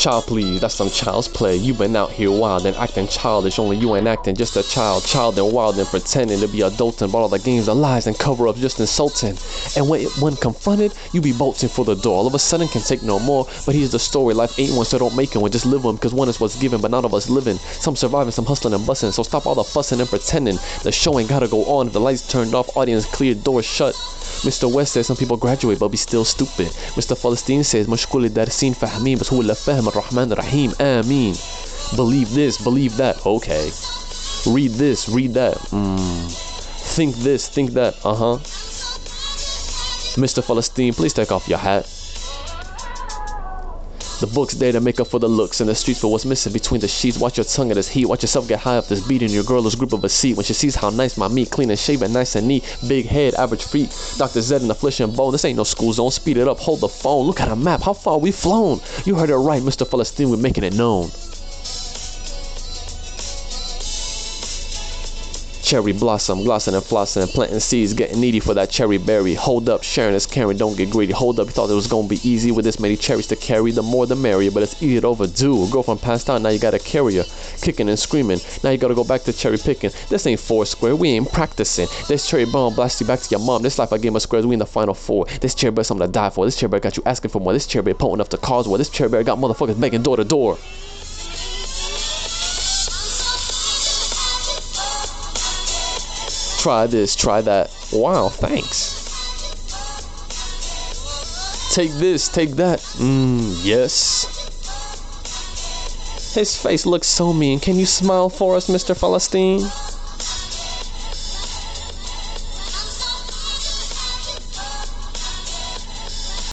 Child, please, that's some child's play. You been out here wild and acting childish, only you ain't acting just a child. Child and wild and pretending to be adulting, and all the games are lies and cover up just insulting. And when, when confronted, you be bolting for the door. All of a sudden can take no more, but here's the story. Life ain't one, so don't make it one. Just live one, cause one is what's given, but none of us living. Some surviving, some hustling and busting. So stop all the fussing and pretending. The show ain't gotta go on. If the lights turned off, audience clear, doors shut. Mr. West says some people graduate but be still stupid. Mr. Palestine says مش كل الدارسين فاهمين بس هو اللي فاهم الرحمن الرحيم آمين. Believe this, believe that. Okay. Read this, read that. Mm. Think this, think that. Uh-huh. Mr. Palestine, please take off your hat. The book's there to make up for the looks, and the streets for what's missing between the sheets. Watch your tongue in this heat. Watch yourself get high up this beat, and your girl is grip of a seat. When she sees how nice my meat, clean and shaven, nice and neat. Big head, average feet. Dr. Z in the flesh and bone. This ain't no school zone. Speed it up, hold the phone. Look at a map. How far we flown? You heard it right, Mr. Palestine. We're making it known. Cherry blossom, glossing and flossing and planting seeds, getting needy for that cherry berry. Hold up, sharing is caring, don't get greedy. Hold up, you thought it was gonna be easy with this many cherries to carry. The more the merrier, but it's easy to overdo. Girl from past out, now you gotta carry her. Kicking and screaming, now you gotta go back to cherry picking. This ain't four square, we ain't practicing. This cherry bomb blast you back to your mom. This life I gave of squares, we in the final four. This cherry bear something to die for. This cherry bear got you asking for more. This cherry bear potent enough to cause war. This cherry bear got motherfuckers begging door to door. Try this, try that. Wow, thanks. Take this, take that. Mmm, yes. His face looks so mean. Can you smile for us, Mr. Palestine?